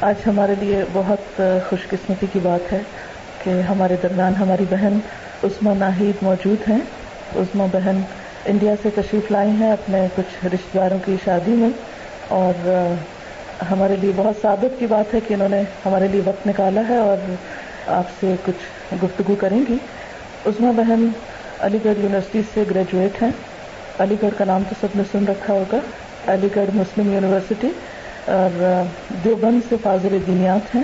آج ہمارے لیے بہت خوش قسمتی کی بات ہے کہ ہمارے درمیان ہماری بہن عثما ناہید موجود ہیں۔ عثما بہن انڈیا سے تشریف لائی ہیں اپنے کچھ رشتے داروں کی شادی میں اور ہمارے لیے بہت ثابت کی بات ہے کہ انہوں نے ہمارے لیے وقت نکالا ہے اور آپ سے کچھ گفتگو کریں گی۔ عثما بہن علی گڑھ یونیورسٹی سے گریجویٹ ہیں۔ علی گڑھ کا نام تو سب نے سن رکھا ہوگا۔ علی گڑھ مسلم یونیورسٹی اور دیوبند سے فاضل دینیات ہیں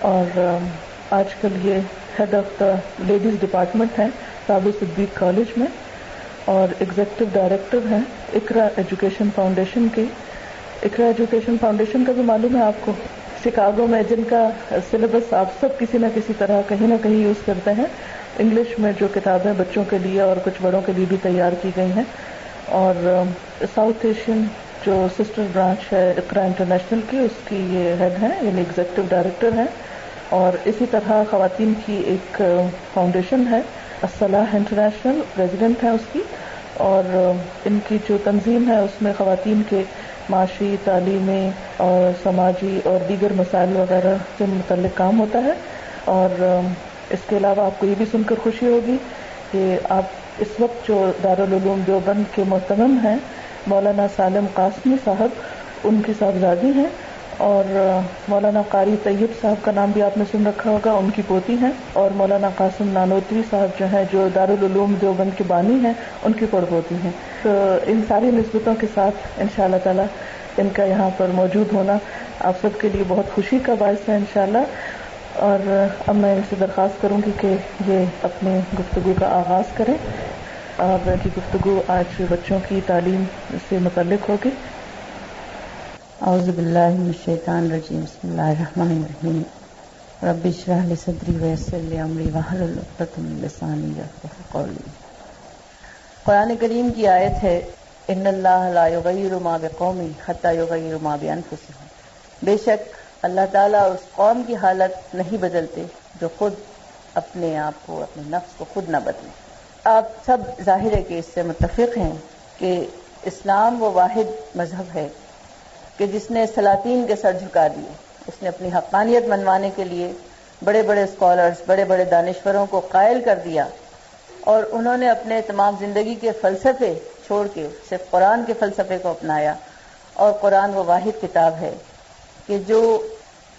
اور آج کل یہ head of the ladies department ہیں سابو صدیق کالج میں اور ایگزیکٹو ڈائریکٹر ہیں اقرا ایجوکیشن فاؤنڈیشن کے۔ اقرا ایجوکیشن فاؤنڈیشن کا بھی معلوم ہے آپ کو، شکاگو میں جن کا سلیبس آپ سب کسی نہ کسی طرح کہیں نہ کہیں یوز کرتے ہیں۔ انگلش میں جو کتابیں بچوں کے لیے اور کچھ بڑوں کے لیے بھی تیار کی گئی ہیں۔ اور ساؤتھ ایشین جو سسٹر برانچ ہے اقرا انٹرنیشنل کی، اس کی یہ ہیڈ ہیں یعنی ایگزیکٹو ڈائریکٹر ہیں اور اسی طرح خواتین کی ایک فاؤنڈیشن ہے الصلاح انٹرنیشنل پریزیڈنٹ ہیں اس کی اور ان کی جو تنظیم ہے اس میں خواتین کے معاشی، تعلیمی اور سماجی اور دیگر مسائل وغیرہ سے متعلق کام ہوتا ہے اور اس کے علاوہ آپ کو یہ بھی سن کر خوشی ہوگی کہ آپ اس وقت جو دارالعلوم دیوبند کے محتمم ہیں مولانا سالم قاسمی صاحب ان کی صاحبزادی ہیں اور مولانا قاری طیب صاحب کا نام بھی آپ نے سن رکھا ہوگا، ان کی پوتی ہیں اور مولانا قاسم نانوتری صاحب جو ہیں، جو دارالعلوم دیوبند کے بانی ہیں، ان کی پڑ پوتی ہیں۔ تو ان ساری نسبتوں کے ساتھ ان شاء اللہ تعالیٰ ان کا یہاں پر موجود ہونا آپ سب کے لیے بہت خوشی کا باعث ہے انشاءاللہ۔ اور اب میں ان سے درخواست کروں گی کہ یہ اپنی گفتگو کا آغاز کریں۔ اور کی گفتگو آج بچوں کی تعلیم سے متعلق ہوگی۔ اعوذ باللہ من الشیطان الرجیم، بسم اللہ الرحمن الرحیم۔ رب اشرح لی صدری ویسر لی امری واحلل عقدۃ من لسانی یفقهوا قولی۔ قرآن کریم کی آیت ہے، ان اللہ لا یغیر ما بقوم حتى یغیر ما بانفسهم بے شک اللہ تعالیٰ اس قوم کی حالت نہیں بدلتے جو خود اپنے آپ کو، اپنے نفس کو خود نہ بدلے آپ سب ظاہر ہے کہ اس سے متفق ہیں کہ اسلام وہ واحد مذہب ہے کہ جس نے سلاطین کے سر جھکا دیے، اس نے اپنی حقانیت منوانے کے لیے بڑے بڑے اسکالرس بڑے بڑے دانشوروں کو قائل کر دیا اور انہوں نے اپنے تمام زندگی کے فلسفے چھوڑ کے، صرف قرآن کے فلسفے کو اپنایا اور قرآن وہ واحد کتاب ہے کہ جو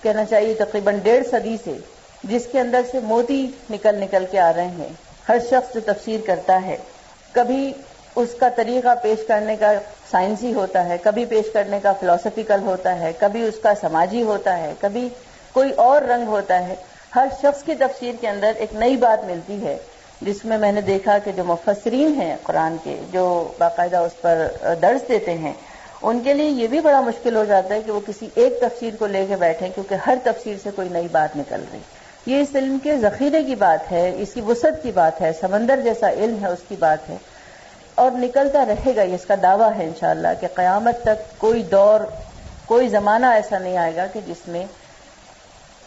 کہنا چاہیے تقریباً ڈیڑھ صدی سے جس کے اندر سے موتی نکل نکل کے آ رہے ہیں۔ ہر شخص جو تفسیر کرتا ہے، کبھی اس کا طریقہ پیش کرنے کا سائنسی ہوتا ہے، کبھی پیش کرنے کا فلاسفیکل ہوتا ہے، کبھی اس کا سماجی ہوتا ہے، کبھی کوئی اور رنگ ہوتا ہے۔ ہر شخص کی تفسیر کے اندر ایک نئی بات ملتی ہے، جس میں میں نے دیکھا کہ جو مفسرین ہیں قرآن کے، جو باقاعدہ اس پر درس دیتے ہیں، ان کے لیے یہ بھی بڑا مشکل ہو جاتا ہے کہ وہ کسی ایک تفسیر کو لے کے بیٹھیں، کیونکہ ہر تفسیر سے کوئی نئی بات نکل رہی۔ یہ اس علم کے ذخیرے کی بات ہے، اس کی وسعت کی بات ہے، سمندر جیسا علم ہے، اس کی بات ہے۔ اور نکلتا رہے گا، یہ اس کا دعویٰ ہے انشاءاللہ کہ قیامت تک کوئی دور، کوئی زمانہ ایسا نہیں آئے گا کہ جس میں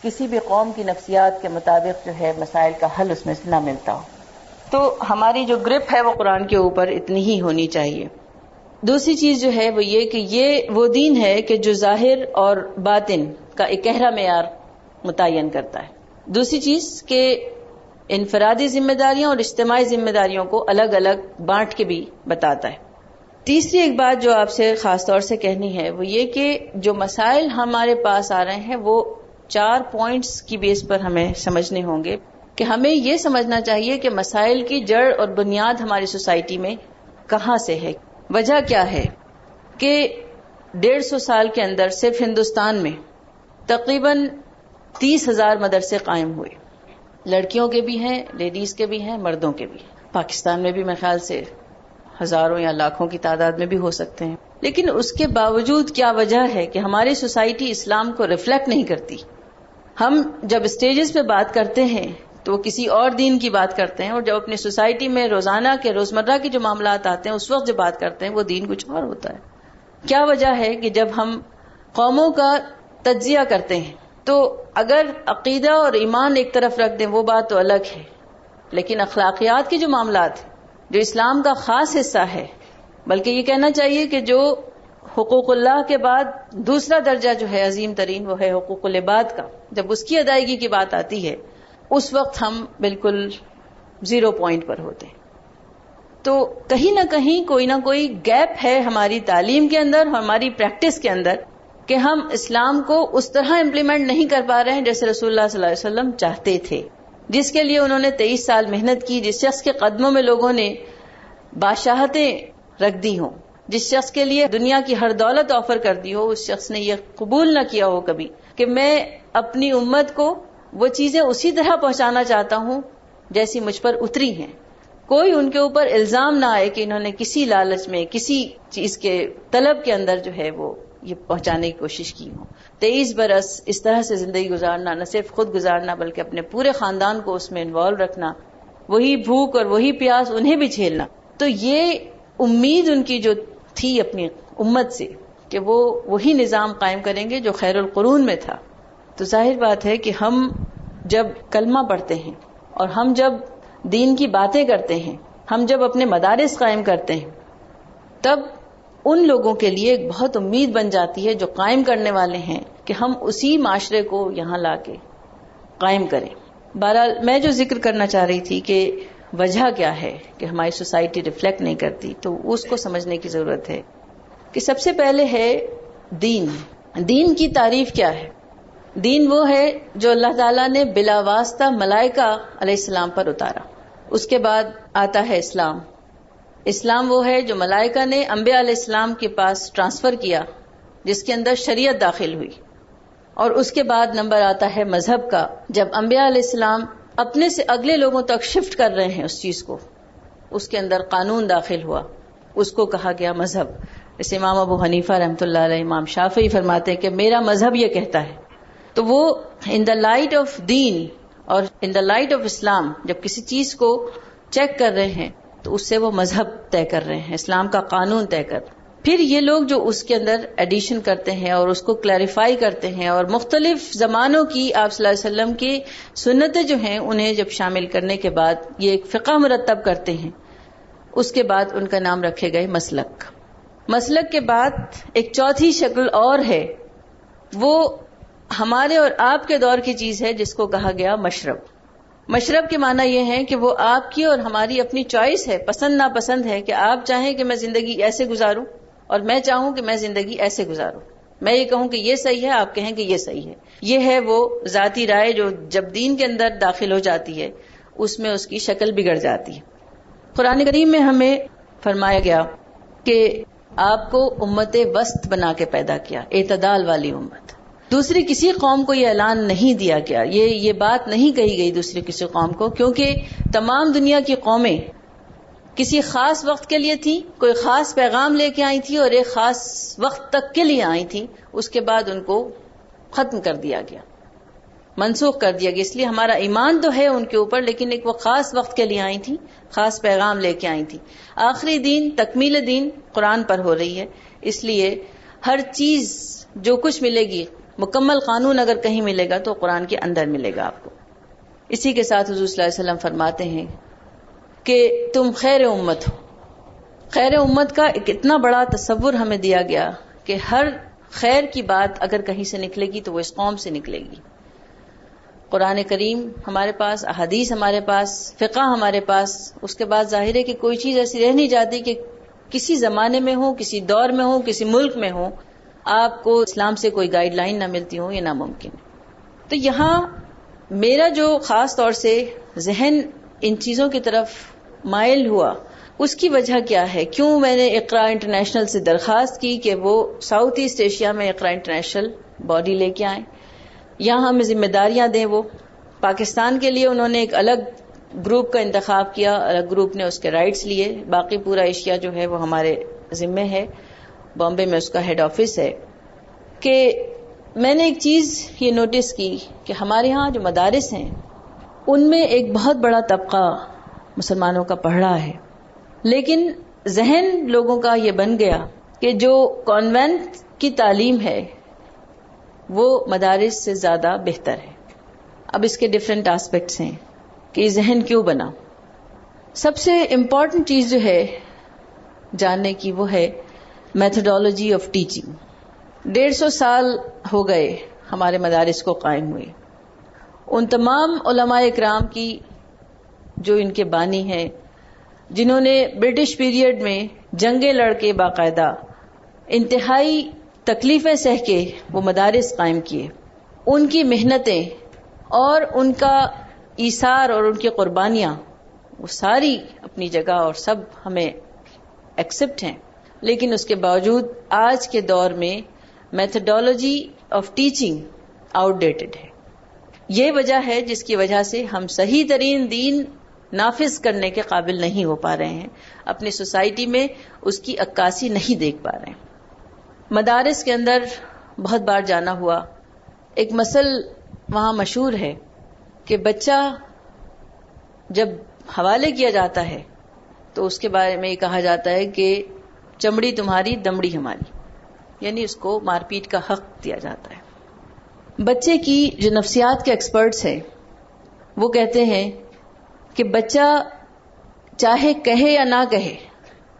کسی بھی قوم کی نفسیات کے مطابق جو ہے مسائل کا حل اس میں سے نہ ملتا ہو۔ تو ہماری جو گرپ ہے وہ قرآن کے اوپر اتنی ہی ہونی چاہیے۔ دوسری چیز جو ہے وہ یہ کہ یہ وہ دین ہے کہ جو ظاہر اور باطن کا ایک گہرا معیار متعین کرتا ہے۔ دوسری چیز کہ انفرادی ذمہ داریاں اور اجتماعی ذمہ داریوں کو الگ الگ بانٹ کے بھی بتاتا ہے۔ تیسری ایک بات جو آپ سے خاص طور سے کہنی ہے وہ یہ کہ جو مسائل ہمارے پاس آ رہے ہیں وہ چار پوائنٹس کی بیس پر ہمیں سمجھنے ہوں گے کہ ہمیں یہ سمجھنا چاہیے کہ مسائل کی جڑ اور بنیاد ہماری سوسائٹی میں کہاں سے ہے۔ وجہ کیا ہے کہ ڈیڑھ سو سال کے اندر صرف ہندوستان میں تقریباً تیس ہزار مدرسے قائم ہوئے۔ لڑکیوں کے بھی ہیں، لیڈیز کے بھی ہیں، مردوں کے بھی پاکستان میں بھی میرے خیال سے ہزاروں یا لاکھوں کی تعداد میں بھی ہو سکتے ہیں۔ لیکن اس کے باوجود کیا وجہ ہے کہ ہماری سوسائٹی اسلام کو ریفلیکٹ نہیں کرتی؟ ہم جب اسٹیجز پہ بات کرتے ہیں تو وہ کسی اور دین کی بات کرتے ہیں اور جب اپنی سوسائٹی میں روزانہ کے روزمرہ کے جو معاملات آتے ہیں، اس وقت جو بات کرتے ہیں، وہ دین کچھ اور ہوتا ہے۔ کیا وجہ ہے کہ جب ہم قوموں کا تجزیہ کرتے ہیں تو اگر عقیدہ اور ایمان ایک طرف رکھ دیں، وہ بات تو الگ ہے۔ لیکن اخلاقیات کے جو معاملات جو اسلام کا خاص حصہ ہے، بلکہ یہ کہنا چاہیے کہ جو حقوق اللہ کے بعد دوسرا درجہ جو ہے، عظیم ترین، وہ ہے حقوق العباد کا۔ جب اس کی ادائیگی کی بات آتی ہے، اس وقت ہم بالکل زیرو پوائنٹ پر ہوتے ہیں۔ تو کہیں نہ کہیں کوئی نہ کوئی گیپ ہے ہماری تعلیم کے اندر، ہماری پریکٹس کے اندر۔ کہ ہم اسلام کو اس طرح امپلیمنٹ نہیں کر پا رہے ہیں جیسے رسول اللہ صلی اللہ علیہ وسلم چاہتے تھے۔ جس کے لیے انہوں نے تیئیس سال محنت کی، جس شخص کے قدموں میں لوگوں نے بادشاہتیں رکھ دی ہوں، جس شخص کے لیے دنیا کی ہر دولت آفر کر دی ہو، اس شخص نے یہ قبول نہ کیا ہو کبھی کہ میں اپنی امت کو وہ چیزیں اسی طرح پہنچانا چاہتا ہوں جیسی مجھ پر اتری ہیں۔ کوئی ان کے اوپر الزام نہ آئے کہ انہوں نے کسی لالچ میں، کسی چیز کے طلب کے اندر جو ہے وہ یہ پہنچانے کی کوشش کی ہوں۔ تیئیس برس اس طرح سے زندگی گزارنا، نہ صرف خود گزارنا، بلکہ اپنے پورے خاندان کو اس میں انوالو رکھنا، وہی بھوک اور وہی پیاس، انہیں بھی جھیلنا۔ تو یہ امید ان کی جو تھی اپنی امت سے، کہ وہ وہی نظام قائم کریں گے جو خیر القرون میں تھا۔ تو ظاہر بات ہے کہ ہم جب کلمہ پڑھتے ہیں، اور ہم جب دین کی باتیں کرتے ہیں، ہم جب اپنے مدارس قائم کرتے ہیں، تب ان لوگوں کے لیے ایک بہت امید بن جاتی ہے جو قائم کرنے والے ہیں کہ ہم اسی معاشرے کو یہاں لا کے قائم کریں۔ بہرحال میں جو ذکر کرنا چاہ رہی تھی کہ وجہ کیا ہے کہ ہماری سوسائٹی ریفلیکٹ نہیں کرتی، تو اس کو سمجھنے کی ضرورت ہے کہ سب سے پہلے ہے دین۔ دین کی تعریف کیا ہے؟ دین وہ ہے جو اللہ تعالیٰ نے بلا واسطہ ملائکہ علیہ السلام پر اتارا۔ اس کے بعد آتا ہے اسلام۔ اسلام وہ ہے جو ملائکہ نے انبیاء علیہ السلام کے پاس ٹرانسفر کیا، جس کے اندر شریعت داخل ہوئی۔ اور اس کے بعد نمبر آتا ہے مذہب کا، جب انبیاء علیہ السلام اپنے سے اگلے لوگوں تک شفٹ کر رہے ہیں اس چیز کو، اس کے اندر قانون داخل ہوا۔ اس کو کہا گیا مذہب۔ جیسے امام ابو حنیفہ رحمۃ اللہ علیہ، امام شافی فرماتے ہیں کہ میرا مذہب یہ کہتا ہے۔ تو وہ ان دا لائٹ آف دین اور ان دا لائٹ آف اسلام، جب کسی چیز کو چیک کر رہے ہیں تو اس سے وہ مذہب طے کر رہے ہیں، اسلام کا قانون طے کر۔ پھر یہ لوگ جو اس کے اندر ایڈیشن کرتے ہیں اور اس کو کلیریفائی کرتے ہیں اور مختلف زمانوں کی آپ صلی اللہ علیہ وسلم کی سنتیں جو ہیں، انہیں جب شامل کرنے کے بعد یہ ایک فقہ مرتب کرتے ہیں۔ اس کے بعد ان کا نام رکھے گئے مسلک۔ مسلک کے بعد ایک چوتھی شکل اور ہے۔ وہ ہمارے اور آپ کے دور کی چیز ہے، جس کو کہا گیا مشرب۔ مشرب کے معنی یہ ہے کہ وہ آپ کی اور ہماری اپنی چوائس ہے، پسند ناپسند ہے کہ آپ چاہیں کہ میں زندگی ایسے گزاروں اور میں چاہوں کہ میں زندگی ایسے گزاروں۔ میں یہ کہوں کہ یہ صحیح ہے، آپ کہیں کہ یہ صحیح ہے۔ یہ ہے وہ ذاتی رائے جو جب دین کے اندر داخل ہو جاتی ہے، اس میں اس کی شکل بگڑ جاتی ہے۔ قرآن کریم میں ہمیں فرمایا گیا کہ آپ کو امت وسط بنا کے پیدا کیا، اعتدال والی امت۔ دوسری کسی قوم کو یہ اعلان نہیں دیا گیا۔ یہ یہ بات نہیں کہی گئی دوسری کسی قوم کو، کیونکہ تمام دنیا کی قومیں کسی خاص وقت کے لیے تھی کوئی خاص پیغام لے کے آئی تھی اور ایک خاص وقت تک کے لیے آئی تھی اس کے بعد ان کو ختم کر دیا گیا۔ منسوخ کر دیا گیا۔ اس لیے ہمارا ایمان تو ہے ان کے اوپر، لیکن ایک وہ خاص وقت کے لیے آئی تھی خاص پیغام لے کے آئی تھی آخری دین، تکمیل دین قرآن پر ہو رہی ہے۔ اس لیے ہر چیز جو کچھ ملے گی مکمل قانون اگر کہیں ملے گا تو قرآن کے اندر ملے گا آپ کو۔ اسی کے ساتھ حضور صلی اللہ علیہ وسلم فرماتے ہیں کہ تم خیر امت ہو۔ خیر امت کا ایک اتنا بڑا تصور ہمیں دیا گیا کہ ہر خیر کی بات اگر کہیں سے نکلے گی تو وہ اس قوم سے نکلے گی۔ قرآن کریم ہمارے پاس، احادیث ہمارے پاس، فقہ ہمارے پاس، اس کے بعد ظاہر ہے کہ کوئی چیز ایسی رہ نہیں جاتی کہ کسی زمانے میں ہو کسی دور میں ہو کسی ملک میں ہو آپ کو اسلام سے کوئی گائیڈ لائن نہ ملتی ہو یہ ناممکن تو یہاں میرا جو خاص طور سے ذہن ان چیزوں کی طرف مائل ہوا، اس کی وجہ کیا ہے؟ کیوں میں نے اقرا انٹرنیشنل سے درخواست کی کہ وہ ساؤتھ ایسٹ ایشیا میں اقرا انٹرنیشنل باڈی لے کے آئیں؟ یہاں ہمیں ذمہ داریاں دیں وہ۔ پاکستان کے لیے انہوں نے ایک الگ گروپ کا انتخاب کیا، الگ گروپ نے اس کے رائٹس لیے، باقی پورا ایشیا جو ہے وہ ہمارے ذمے ہے۔ بامبے میں اس کا ہیڈ آفس ہے، کہ میں نے ایک چیز یہ نوٹس کی کہ ہمارے ہاں جو مدارس ہیں، ان میں ایک بہت بڑا طبقہ مسلمانوں کا پڑھ رہا ہے۔ لیکن ذہن لوگوں کا یہ بن گیا کہ جو کانوینٹ کی تعلیم ہے، وہ مدارس سے زیادہ بہتر ہے۔ اب اس کے ڈفرینٹ آسپیکٹس ہیں کہ یہ ذہن کیوں بنا۔ سب سے امپورٹنٹ چیز جو ہے، جاننے کی وہ ہے میتھڈالوجی آف ٹیچنگ ڈیڑھ سو سال ہو گئے ہمارے مدارس کو قائم ہوئے۔ ان تمام علماء اکرام کی جو ان کے بانی ہیں، جنہوں نے برٹش پیریڈ میں جنگیں لڑ کے باقاعدہ انتہائی تکلیفیں سہ کے وہ مدارس قائم کیے۔ ان کی محنتیں اور ان کا ایثار اور ان کی قربانیاں، وہ ساری اپنی جگہ اور سب ہمیں ایکسپٹ ہیں۔ لیکن اس کے باوجود آج کے دور میں methodology of teaching outdated ہے۔ یہ وجہ ہے جس کی وجہ سے ہم صحیح ترین دین نافذ کرنے کے قابل نہیں ہو پا رہے ہیں۔ اپنی سوسائٹی میں اس کی عکاسی نہیں دیکھ پا رہے ہیں۔ مدارس کے اندر بہت بار جانا ہوا۔ ایک مسل وہاں مشہور ہے کہ بچہ جب حوالے کیا جاتا ہے تو اس کے بارے میں یہ کہا جاتا ہے کہ چمڑی تمہاری، دمڑی ہماری۔ یعنی اس کو مار پیٹ کا حق دیا جاتا ہے۔ بچے کی جو نفسیات کے ایکسپرٹس ہیں، وہ کہتے ہیں کہ بچہ چاہے کہے یا نہ کہے،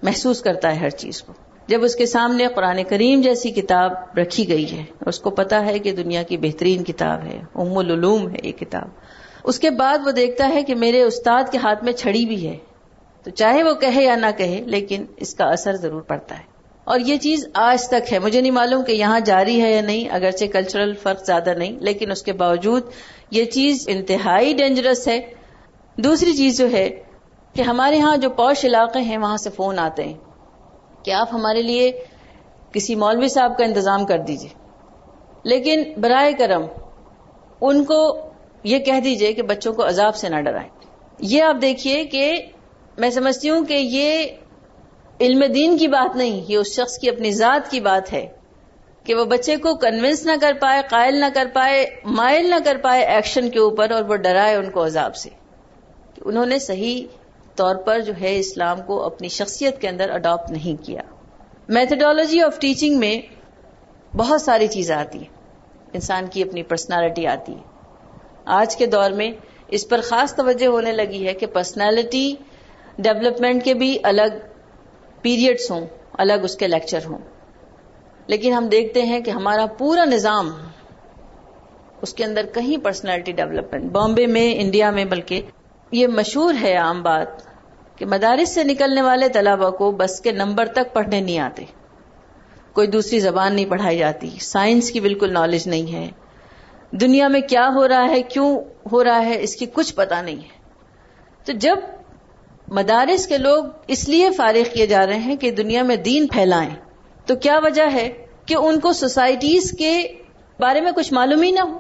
محسوس کرتا ہے ہر چیز کو۔ جب اس کے سامنے قرآن کریم جیسی کتاب رکھی گئی ہے، اس کو پتا ہے کہ دنیا کی بہترین کتاب ہے ام العلوم ہے یہ کتاب۔ اس کے بعد وہ دیکھتا ہے کہ میرے استاد کے ہاتھ میں چھڑی بھی ہے۔ تو چاہے وہ کہے یا نہ کہے، لیکن اس کا اثر ضرور پڑتا ہے۔ اور یہ چیز آج تک ہے۔ مجھے نہیں معلوم کہ یہاں جاری ہے یا نہیں، اگرچہ کلچرل فرق زیادہ نہیں، لیکن اس کے باوجود یہ چیز انتہائی ڈینجرس ہے۔ دوسری چیز جو ہے کہ ہمارے ہاں جو پوش علاقے ہیں، وہاں سے فون آتے ہیں۔ کہ آپ ہمارے لیے کسی مولوی صاحب کا انتظام کر دیجیے لیکن برائے کرم ان کو یہ کہہ دیجیے کہ بچوں کو عذاب سے نہ ڈرائیں۔ یہ آپ دیکھیے کہ میں سمجھتی ہوں کہ یہ علم دین کی بات نہیں، یہ اس شخص کی اپنی ذات کی بات ہے کہ وہ بچے کو کنوینس نہ کر پائے، قائل نہ کر پائے، مائل نہ کر پائے ایکشن کے اوپر اور وہ ڈرائے ان کو عذاب سے۔ کہ انہوں نے صحیح طور پر جو ہے اسلام کو اپنی شخصیت کے اندر اڈاپٹ نہیں کیا۔ میتھڈالوجی آف ٹیچنگ میں بہت ساری چیزیں آتی ہیں۔ انسان کی اپنی پرسنالٹی آتی ہے۔ آج کے دور میں اس پر خاص توجہ ہونے لگی ہے کہ پرسنالٹی ڈیولپمنٹ کے بھی الگ پیریڈس ہوں، الگ اس کے لیکچر ہوں۔ لیکن ہم دیکھتے ہیں کہ ہمارا پورا نظام اس کے اندر کہیں پرسنالٹی ڈیولپمنٹ، بامبے میں، انڈیا میں، بلکہ یہ مشہور ہے عام بات کہ مدارس سے نکلنے والے طلبا کو بس کے نمبر تک پڑھنے نہیں آتے۔ کوئی دوسری زبان نہیں پڑھائی جاتی، سائنس کی بالکل نالج نہیں ہے۔ دنیا میں کیا ہو رہا ہے، کیوں ہو رہا ہے، اس کی کچھ پتا نہیں ہے۔ تو جب مدارس کے لوگ اس لیے فارغ کیے جا رہے ہیں کہ دنیا میں دین پھیلائیں۔ تو کیا وجہ ہے کہ ان کو سوسائٹیز کے بارے میں کچھ معلوم ہی نہ ہو؟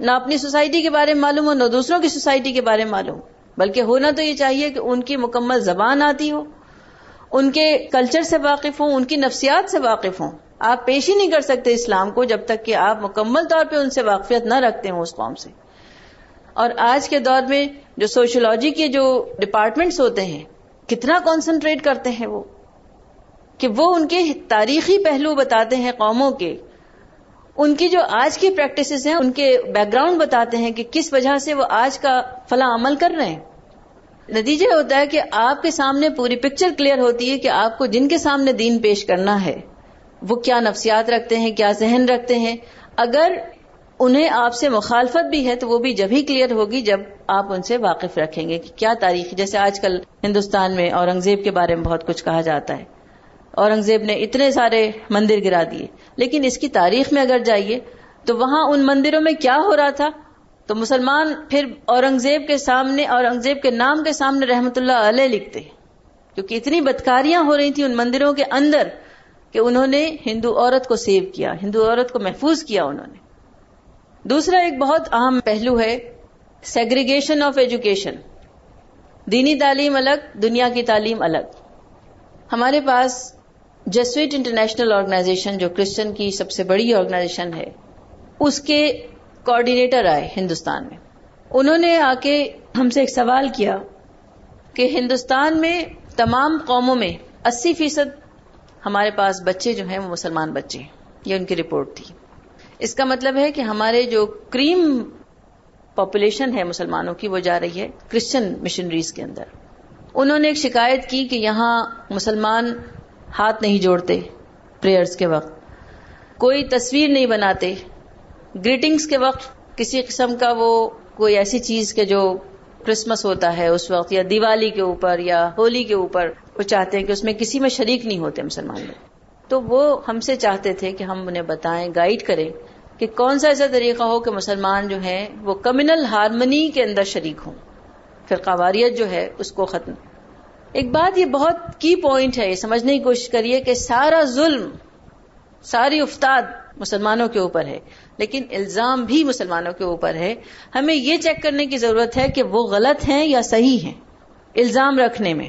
نہ اپنی سوسائٹی کے بارے میں معلوم ہو، نہ دوسروں کی سوسائٹی کے بارے میں معلوم بلکہ ہونا تو یہ چاہیے کہ ان کی مکمل زبان آتی ہو، ان کے کلچر سے واقف ہوں، ان کی نفسیات سے واقف ہوں۔ آپ پیش ہی نہیں کر سکتے اسلام کو جب تک کہ آپ مکمل طور پہ ان سے واقفیت نہ رکھتے ہوں اس قوم سے۔ اور آج کے دور میں جو سوشولوجی کے جو ڈپارٹمنٹس ہوتے ہیں، کتنا کانسنٹریٹ کرتے ہیں وہ؟ کہ وہ ان کے تاریخی پہلو بتاتے ہیں قوموں کے۔ ان کی جو آج کی پریکٹسز ہیں، ان کے بیک گراؤنڈ بتاتے ہیں کہ کس وجہ سے وہ آج کا فلاں عمل کر رہے ہیں۔ نتیجہ ہوتا ہے کہ آپ کے سامنے پوری پکچر کلیئر ہوتی ہے کہ آپ کو جن کے سامنے دین پیش کرنا ہے، وہ کیا نفسیات رکھتے ہیں، کیا ذہن رکھتے ہیں۔ اگر انہیں آپ سے مخالفت بھی ہے تو وہ بھی جب ہی کلیئر ہوگی جب آپ ان سے واقف رکھیں گے کہ کیا تاریخ جیسے آج کل ہندوستان میں اورنگزیب کے بارے میں بہت کچھ کہا جاتا ہے۔ اورنگزیب نے اتنے سارے مندر گرا دیے۔ لیکن اس کی تاریخ میں اگر جائیے تو وہاں ان مندروں میں کیا ہو رہا تھا؟ تو مسلمان پھر اورنگزیب کے سامنے، اورنگزیب کے نام کے سامنے رحمت اللہ علیہ لکھتے کیونکہ اتنی بدکاریاں ہو رہی تھیں ان مندروں کے اندر کہ انہوں نے ہندو عورت کو سیو کیا، ہندو عورت کو محفوظ کیا انہوں نے۔ دوسرا ایک بہت اہم پہلو ہے سیگریگیشن آف ایجوکیشن دینی تعلیم الگ، دنیا کی تعلیم الگ. ہمارے پاس جسویٹ انٹرنیشنل آرگنائزیشن جو کرسچن کی سب سے بڑی آرگنائزیشن ہے، اس کے کوآڈینیٹر آئے ہندوستان میں۔ انہوں نے آ کے ہم سے ایک سوال کیا کہ ہندوستان میں تمام قوموں میں اسی فیصد ہمارے پاس بچے جو ہیں وہ مسلمان بچے ہیں، یہ ان کی رپورٹ تھی۔ اس کا مطلب ہے کہ ہمارے جو کریم پاپولیشن ہے مسلمانوں کی، وہ جا رہی ہے کرسچن مشنریز کے اندر۔ انہوں نے ایک شکایت کی کہ یہاں مسلمان ہاتھ نہیں جوڑتے پریئرز کے وقت۔ کوئی تصویر نہیں بناتے۔ گریٹنگز کے وقت کسی قسم کا وہ کوئی ایسی چیز کے جو کرسمس ہوتا ہے اس وقت یا دیوالی کے اوپر یا ہولی کے اوپر وہ چاہتے ہیں کہ اس میں کسی میں شریک نہیں ہوتے مسلمان۔ لوگ تو وہ ہم سے چاہتے تھے کہ ہم انہیں بتائیں گائیڈ کریں کہ کون سا ایسا طریقہ ہو کہ مسلمان جو ہیں وہ کمیونل ہارمنی کے اندر شریک ہوں۔ پھر قواریت جو ہے اس کو ختم۔ ایک بات یہ بہت کی پوائنٹ ہے، یہ سمجھنے کی کوشش کریے کہ سارا ظلم، ساری افتاد مسلمانوں کے اوپر ہے، لیکن الزام بھی مسلمانوں کے اوپر ہے۔ ہمیں یہ چیک کرنے کی ضرورت ہے کہ وہ غلط ہیں یا صحیح ہیں۔ الزام رکھنے میں۔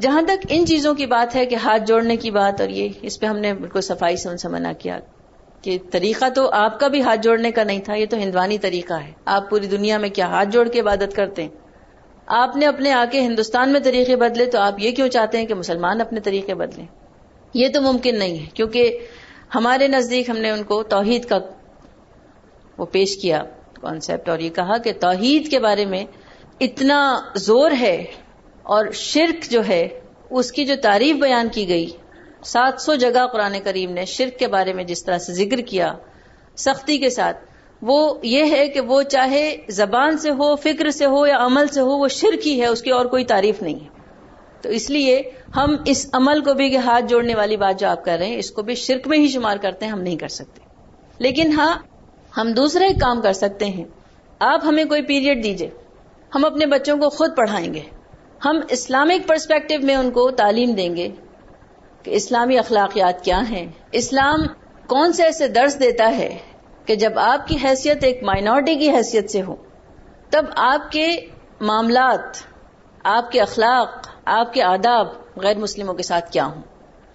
جہاں تک ان چیزوں کی بات ہے کہ ہاتھ جوڑنے کی بات اور یہ اس پہ ہم نے بالکل صفائی سے ان سے منع کیا کہ طریقہ تو آپ کا بھی ہاتھ جوڑنے کا نہیں تھا، یہ تو ہندوانی طریقہ ہے۔ آپ پوری دنیا میں کیا ہاتھ جوڑ کے عبادت کرتے ہیں؟ آپ نے اپنے آ کے ہندوستان میں طریقے بدلے تو آپ یہ کیوں چاہتے ہیں کہ مسلمان اپنے طریقے بدلیں؟ یہ تو ممکن نہیں ہے، کیونکہ ہمارے نزدیک ہم نے ان کو توحید کا وہ پیش کیا کانسیپٹ اور یہ کہا کہ توحید کے بارے میں اتنا زور ہے اور شرک جو ہے، اس کی جو تعریف بیان کی گئی، سات سو جگہ قرآن کریم نے شرک کے بارے میں جس طرح سے ذکر کیا، سختی کے ساتھ، وہ یہ ہے کہ وہ چاہے زبان سے ہو، فکر سے ہو یا عمل سے ہو، وہ شرک ہی ہے، اس کی اور کوئی تعریف نہیں ہے۔ تو اس لیے ہم اس عمل کو بھی کہ ہاتھ جوڑنے والی بات جو آپ کر رہے ہیں، اس کو بھی شرک میں ہی شمار کرتے ہیں، ہم نہیں کر سکتے۔ لیکن ہاں ہم دوسرا ایک کام کر سکتے ہیں۔ آپ ہمیں کوئی پیریڈ دیجیے، ہم اپنے بچوں کو خود پڑھائیں گے۔ ہم اسلامک پرسپیکٹو میں ان کو تعلیم دیں گے کہ اسلامی اخلاقیات کیا ہیں۔ اسلام کون سے ایسے درس دیتا ہے کہ جب آپ کی حیثیت ایک مائنورٹی کی حیثیت سے ہو، تب آپ کے معاملات، آپ کے اخلاق، آپ کے آداب غیر مسلموں کے ساتھ کیا ہوں؟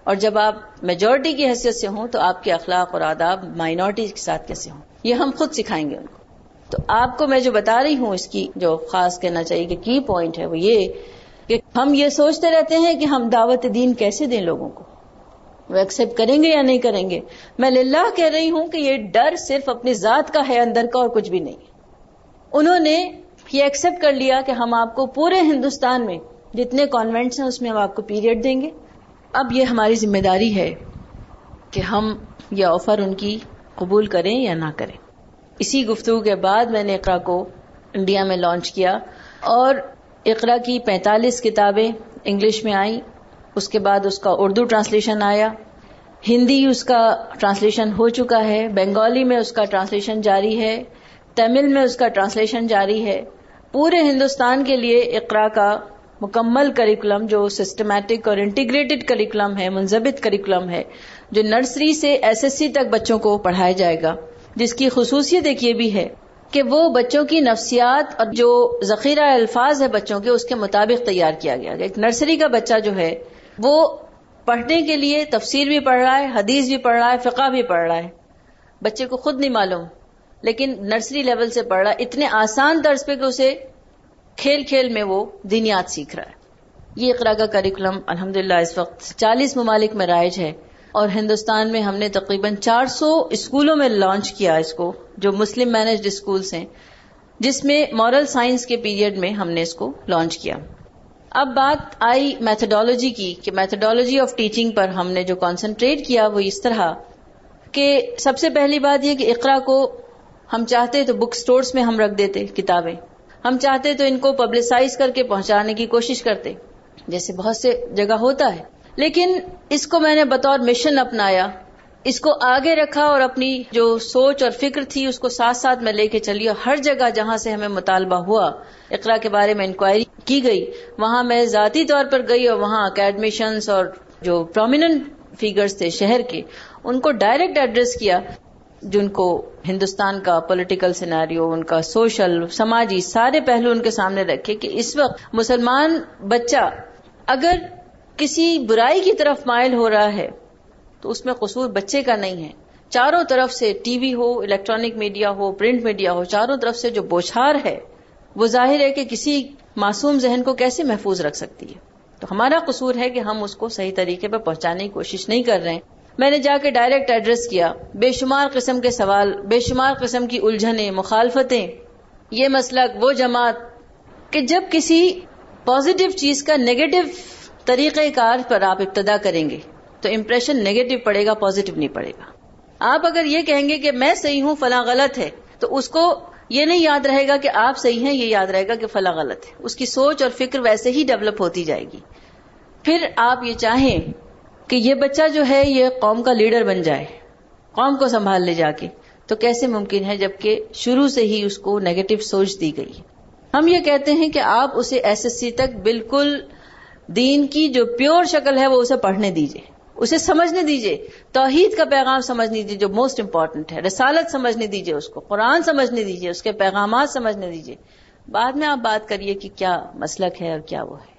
اور جب آپ میجورٹی کی حیثیت سے ہوں، تو آپ کے اخلاق اور آداب مائنورٹی کے ساتھ کیسے ہوں؟ یہ ہم خود سکھائیں گے ان کو۔ تو آپ کو میں جو بتا رہی ہوں، اس کی جو خاص کہنا چاہیے کہ کی پوائنٹ ہے، وہ یہ کہ ہم یہ سوچتے رہتے ہیں کہ ہم دعوت دین کیسے دیں لوگوں کو؟ وہ ایکسپٹ کریں گے یا نہیں کریں گے؟ میں للہ کہہ رہی ہوں کہ یہ ڈر صرف اپنی ذات کا ہے، اندر کا اور کچھ بھی نہیں۔ انہوں نے یہ ایکسپٹ کر لیا کہ ہم آپ کو پورے ہندوستان میں جتنے کانوینٹس ہیں، اس میں ہم آپ کو پیریڈ دیں گے۔ اب یہ ہماری ذمہ داری ہے کہ ہم یہ آفر ان کی قبول کریں یا نہ کریں۔ اسی گفتگو کے بعد میں نے اقرا کو انڈیا میں لانچ کیا اور اقرا کی پینتالیس کتابیں انگلش میں آئیں، اس کے بعد اس کا اردو ٹرانسلیشن آیا۔ ہندی اس کا ٹرانسلیشن ہو چکا ہے، بنگالی میں اس کا ٹرانسلیشن جاری ہے، تمل میں اس کا ٹرانسلیشن جاری ہے۔ پورے ہندوستان کے لیے اقرا کا مکمل کریکولم جو سسٹمیٹک اور انٹیگریٹڈ کریکولم ہے منظمت کریکولم ہے، جو نرسری سے ایس ایس سی تک بچوں کو پڑھایا جائے گا، جس کی خصوصیت ایک یہ بھی ہے کہ وہ بچوں کی نفسیات اور جو ذخیرہ الفاظ ہے بچوں کے، اس کے مطابق تیار کیا گیا۔ ایک نرسری کا بچہ جو ہے، وہ پڑھنے کے لیے تفسیر بھی پڑھ رہا ہے، حدیث بھی پڑھ رہا ہے، فقہ بھی پڑھ رہا ہے۔ بچے کو خود نہیں معلوم، لیکن نرسری لیول سے پڑھ رہا ہے۔ اتنے آسان طرز پہ کہ اسے کھیل کھیل میں وہ دینیات سیکھ رہا ہے۔ یہ اقرا کا کریکولم الحمد اس وقت چالیس ممالک میں رائج ہے۔ اور ہندوستان میں ہم نے تقریباً چار سو اسکولوں میں لانچ کیا اس کو، جو مسلم مینجڈ اسکولس ہیں، جس میں مورل سائنس کے پیریڈ میں ہم نے اس کو لانچ کیا۔ اب بات آئی میتھڈالوجی کی، کہ میتھڈالوجی آف ٹیچنگ پر ہم نے جو کانسنٹریٹ کیا وہ اس طرح، کہ سب سے پہلی بات یہ کہ اقرا کو ہم چاہتے تو بک سٹورز میں ہم رکھ دیتے کتابیں۔ ہم چاہتے تو ان کو پبلسائز کر کے پہنچانے کی کوشش کرتے۔ جیسے بہت سے جگہ ہوتا ہے۔ لیکن اس کو میں نے بطور مشن اپنایا، اس کو آگے رکھا اور اپنی جو سوچ اور فکر تھی، اس کو ساتھ ساتھ میں لے کے چلی اور ہر جگہ جہاں سے ہمیں مطالبہ ہوا، اقرا کے بارے میں انکوائری کی گئی، وہاں میں ذاتی طور پر گئی اور وہاں اکیڈمیشنس اور جو پرومیننٹ فیگرز تھے شہر کے، ان کو ڈائریکٹ ایڈریس کیا، جن کو ہندوستان کا پولیٹیکل سیناریو ان کا سوشل سماجی سارے پہلو ان کے سامنے رکھے کہ اس وقت مسلمان بچہ اگر کسی برائی کی طرف مائل ہو رہا ہے، تو اس میں قصور بچے کا نہیں ہے۔ چاروں طرف سے ٹی وی ہو، الیکٹرانک میڈیا ہو، پرنٹ میڈیا ہو، چاروں طرف سے جو بوچھار ہے، وہ ظاہر ہے کہ کسی معصوم ذہن کو کیسے محفوظ رکھ سکتی ہے۔ تو ہمارا قصور ہے کہ ہم اس کو صحیح طریقے پہ پہنچانے کی کوشش نہیں کر رہے ہیں۔ میں نے جا کے ڈائریکٹ ایڈریس کیا، بے شمار قسم کے سوال، بے شمار قسم کی الجھنیں، مخالفتیں، یہ مسلک، وہ جماعت، کہ جب کسی پازیٹو چیز کا نیگیٹو طریقہ کار پر آپ ابتدا کریں گے تو امپریشن نیگیٹو پڑے گا پازیٹو نہیں پڑے گا۔ آپ اگر یہ کہیں گے کہ میں صحیح ہوں، فلاں غلط ہے، تو اس کو یہ نہیں یاد رہے گا کہ آپ صحیح ہیں، یہ یاد رہے گا کہ فلاں غلط ہے۔ اس کی سوچ اور فکر ویسے ہی ڈیولپ ہوتی جائے گی۔ پھر آپ یہ چاہیں کہ یہ بچہ جو ہے، یہ قوم کا لیڈر بن جائے، قوم کو سنبھال لے جا کے۔ تو کیسے ممکن ہے جبکہ شروع سے ہی اس کو نیگیٹو سوچ دی گئی؟ ہم یہ کہتے ہیں کہ آپ اسے ایس ایس سی تک بالکل دین کی جو پیور شکل ہے وہ اسے پڑھنے دیجیے اسے سمجھنے دیجیے توحید کا پیغام سمجھنے دیجیے جو موسٹ امپورٹنٹ ہے، رسالت سمجھنے دیجیے اس کو، قرآن سمجھنے دیجیے اس کے پیغامات سمجھنے دیجیے بعد میں آپ بات کریے کہ کیا مسلک ہے اور کیا وہ ہے۔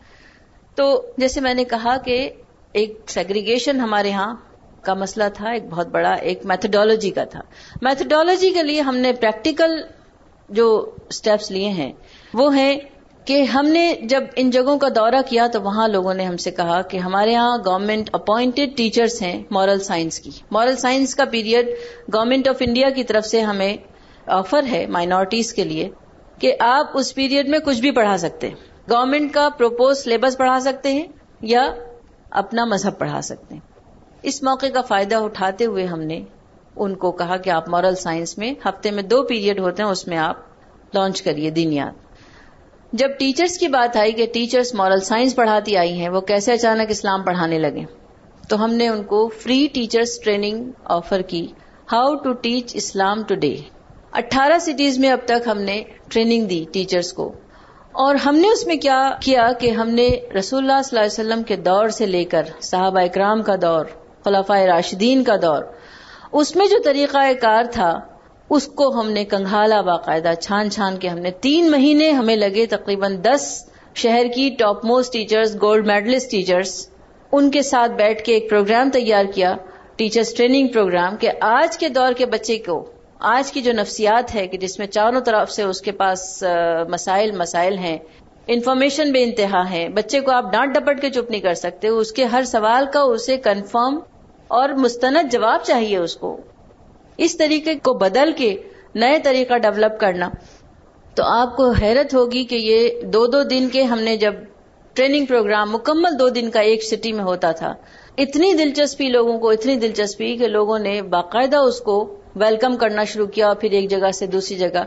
تو جیسے میں نے کہا کہ ایک سیگریگیشن ہمارے ہاں کا مسئلہ تھا، ایک بہت بڑا ایک میتھڈالوجی کا تھا۔ میتھڈالوجی کے لیے ہم نے پریکٹیکل جو اسٹیپس لیے ہیں، وہ ہیں کہ ہم نے جب ان جگہوں کا دورہ کیا تو وہاں لوگوں نے ہم سے کہا کہ ہمارے ہاں گورنمنٹ اپوائنٹڈ ٹیچرس ہیں مورل سائنس کی۔ مورل سائنس کا پیریڈ گورنمنٹ آف انڈیا کی طرف سے ہمیں آفر ہے مائنورٹیز کے لیے کہ آپ اس پیریڈ میں کچھ بھی پڑھا سکتے ہیں۔ گورنمنٹ کا پروپوز سلیبس پڑھا سکتے ہیں یا اپنا مذہب پڑھا سکتے ہیں۔ اس موقع کا فائدہ اٹھاتے ہوئے ہم نے ان کو کہا کہ آپ مورل سائنس میں ہفتے میں دو پیریڈ ہوتے ہیں، اس میں آپ لانچ کریے دینیات جب ٹیچرز کی بات آئی کہ ٹیچرز مورل سائنس پڑھاتی آئی ہیں، وہ کیسے اچانک اسلام پڑھانے لگے؟ تو ہم نے ان کو فری ٹیچرز ٹریننگ آفر کی how to teach Islam today اٹھارہ سٹیز میں اب تک ہم نے ٹریننگ دی ٹیچرز کو۔ اور ہم نے اس میں کیا کیا کہ ہم نے رسول اللہ صلی اللہ علیہ وسلم کے دور سے لے کر صحابہ اکرام کا دور خلافہ راشدین کا دور۔ اس میں جو طریقہ کار تھا اس کو ہم نے کنگھالا باقاعدہ چھان چھان کے ہم نے تین مہینے ہمیں لگے تقریباً دس شہر کی top most teachers gold medalist teachers ان کے ساتھ بیٹھ کے ایک پروگرام تیار کیا ٹیچرز ٹریننگ پروگرام کہ آج کے دور کے بچے کو، آج کی جو نفسیات ہے، کہ جس میں چاروں طرف سے اس کے پاس مسائل مسائل ہیں انفارمیشن بے انتہا ہے بچے کو آپ ڈانٹ ڈپٹ کے چپ نہیں کر سکتے، اس کے ہر سوال کا اسے کنفرم اور مستند جواب چاہیے اس کو۔ اس طریقے کو بدل کے نئے طریقہ ڈیولپ کرنا۔ تو آپ کو حیرت ہوگی کہ یہ دو دو دن کے ہم نے جب ٹریننگ پروگرام مکمل دو دن کا ایک سٹی میں ہوتا تھا، اتنی دلچسپی لوگوں کو، اتنی دلچسپی کہ لوگوں نے باقاعدہ اس کو ویلکم کرنا شروع کیا اور پھر ایک جگہ سے دوسری جگہ۔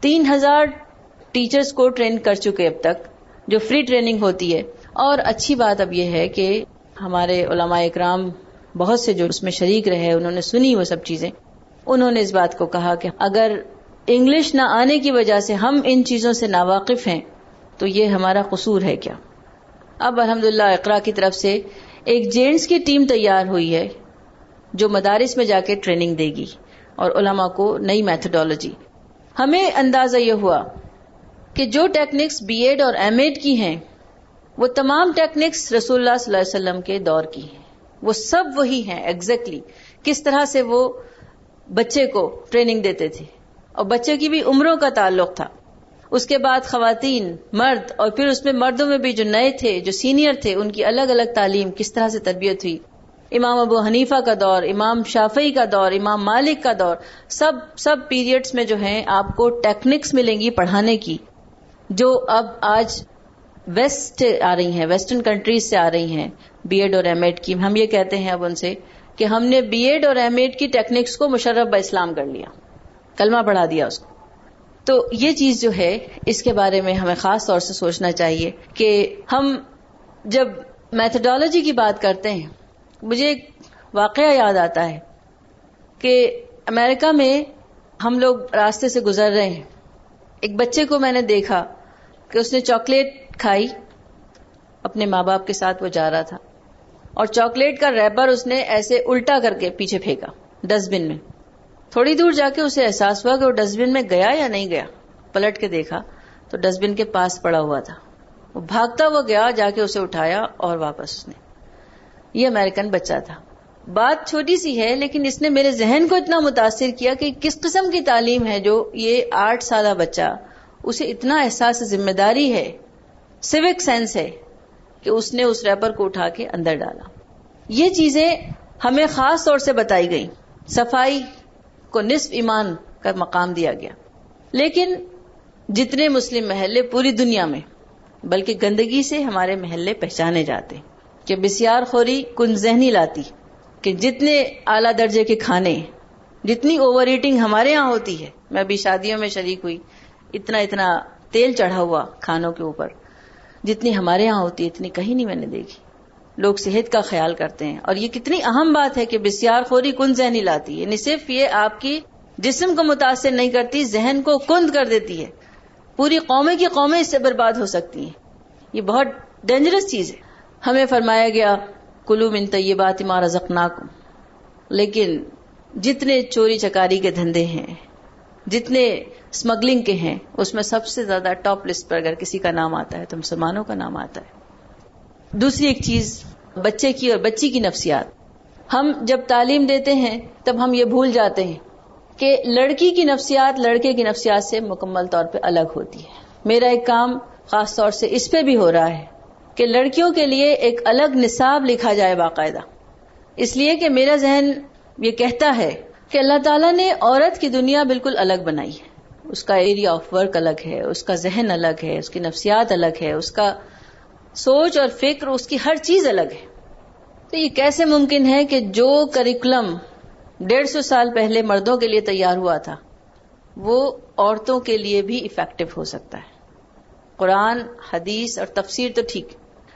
تین ہزار ٹیچرز کو ٹرین کر چکے اب تک، جو فری ٹریننگ ہوتی ہے۔ اور اچھی بات اب یہ ہے کہ ہمارے علماء اکرام بہت سے جو اس میں شریک رہے، انہوں نے سنی وہ سب چیزیں۔ انہوں نے اس بات کو کہا کہ اگر انگلش نہ آنے کی وجہ سے ہم ان چیزوں سے ناواقف ہیں، تو یہ ہمارا قصور ہے کیا؟ اب الحمد للہ اقرا کی طرف سے ایک جینٹس کی ٹیم تیار ہوئی ہے جو مدارس میں جا کے ٹریننگ دے گی اور علماء کو نئی میتھڈالوجی ہمیں اندازہ یہ ہوا کہ جو ٹیکنکس بی ایڈ اور ایم ایڈ کی ہیں، وہ تمام ٹیکنکس رسول اللہ صلی اللہ علیہ وسلم کے دور کی ہیں۔ وہ سب وہی ہیں ایگزیکٹلی کس طرح سے وہ بچے کو ٹریننگ دیتے تھے اور بچے کی بھی عمروں کا تعلق تھا۔ اس کے بعد خواتین، مرد اور پھر اس میں مردوں میں بھی جو نئے تھے، جو سینئر تھے، ان کی الگ الگ تعلیم کس طرح سے تربیت ہوئی۔ امام ابو حنیفہ کا دور، امام شافعی کا دور، امام مالک کا دور، سب سب پیریڈز میں جو ہیں، آپ کو ٹیکنکس ملیں گی پڑھانے کی، جو اب آج ویسٹ آ رہی ہیں، ویسٹرن کنٹریز سے آ رہی ہیں، بی ایڈ اور ایم ایڈ کی۔ ہم یہ کہتے ہیں اب ان سے کہ ہم نے بی ایڈ اور ایم ایڈ کی ٹیکنیکس کو مشرف اسلام کر لیا، کلمہ پڑھا دیا اس کو۔ تو یہ چیز جو ہے، اس کے بارے میں ہمیں خاص طور سے سوچنا چاہیے کہ ہم جب میتھڈالوجی کی بات کرتے ہیں، مجھے ایک واقعہ یاد آتا ہے کہ امریکہ میں ہم لوگ راستے سے گزر رہے ہیں۔ ایک بچے کو میں نے دیکھا کہ اس نے چاکلیٹ کھائی، اپنے ماں باپ کے ساتھ وہ جا رہا تھا۔ اور چاکلیٹ کا ریپر اس نے ایسے الٹا کر کے پیچھے پھینکا ڈسٹ بن میں۔ تھوڑی دور جا کے اسے احساس ہوا کہ وہ ڈسٹ بن میں گیا یا نہیں گیا۔ پلٹ کے دیکھا تو ڈسٹ بن کے پاس پڑا ہوا تھا۔ وہ بھاگتا ہوا گیا، جا کے اسے اٹھایا اور واپس اس نے۔ یہ امیرکن بچہ تھا۔ بات چھوٹی سی ہے، لیکن اس نے میرے ذہن کو اتنا متاثر کیا کہ کس قسم کی تعلیم ہے جو یہ آٹھ سالہ بچہ، اسے اتنا احساس ذمہ داری ہے۔ سوک سینس ہے۔ کہ اس نے اس ریپر کو اٹھا کے اندر ڈالا۔ یہ چیزیں ہمیں خاص طور سے بتائی گئی صفائی کو نصف ایمان کا مقام دیا گیا۔ لیکن جتنے مسلم محلے پوری دنیا میں، بلکہ گندگی سے ہمارے محلے پہچانے جاتے، کہ بسیار خوری کن ذہنی لاتی، کہ جتنے اعلی درجے کے کھانے، جتنی اوور ایٹنگ ہمارے یہاں ہوتی ہے۔ میں ابھی شادیوں میں شریک ہوئی، اتنا اتنا تیل چڑھا ہوا کھانوں کے اوپر۔ جتنی ہمارے یہاں ہوتی ہے، اتنی کہیں نہیں میں نے دیکھی۔ لوگ صحت کا خیال کرتے ہیں۔ اور یہ کتنی اہم بات ہے کہ بسیار خوری کن ذہنی لاتی ہے۔ یعنی صرف یہ آپ کی جسم کو متاثر نہیں کرتی، ذہن کو کند کر دیتی ہے۔ پوری قومیں کی قومیں اس سے برباد ہو سکتی ہیں۔ یہ بہت ڈینجرس چیز ہے۔ ہمیں فرمایا گیا، کلو من طیبات ما رزقناکم لیکن جتنے چوری چکاری کے دھندے ہیں جتنے اسمگلنگ کے ہیں، اس میں سب سے زیادہ ٹاپ لسٹ پر اگر کسی کا نام آتا ہے تو مسلمانوں کا نام آتا ہے۔ دوسری ایک چیز، بچے کی اور بچی کی نفسیات۔ ہم جب تعلیم دیتے ہیں، تب ہم یہ بھول جاتے ہیں کہ لڑکی کی نفسیات لڑکے کی نفسیات سے مکمل طور پہ الگ ہوتی ہے۔ میرا ایک کام خاص طور سے اس پہ بھی ہو رہا ہے کہ لڑکیوں کے لیے ایک الگ نصاب لکھا جائے باقاعدہ۔ اس لیے کہ میرا ذہن یہ کہتا ہے کہ اللہ تعالیٰ نے عورت کی دنیا بالکل الگ بنائی ہے۔ اس کا ایریا آف ورک الگ ہے، اس کا ذہن الگ ہے، اس کی نفسیات الگ ہے، اس کا سوچ اور فکر، اس کی ہر چیز الگ ہے۔ تو یہ کیسے ممکن ہے کہ جو کریکولم ڈیڑھ سو سال پہلے مردوں کے لیے تیار ہوا تھا، وہ عورتوں کے لیے بھی افیکٹو ہو سکتا ہے۔ قرآن، حدیث اور تفسیر تو ٹھیک،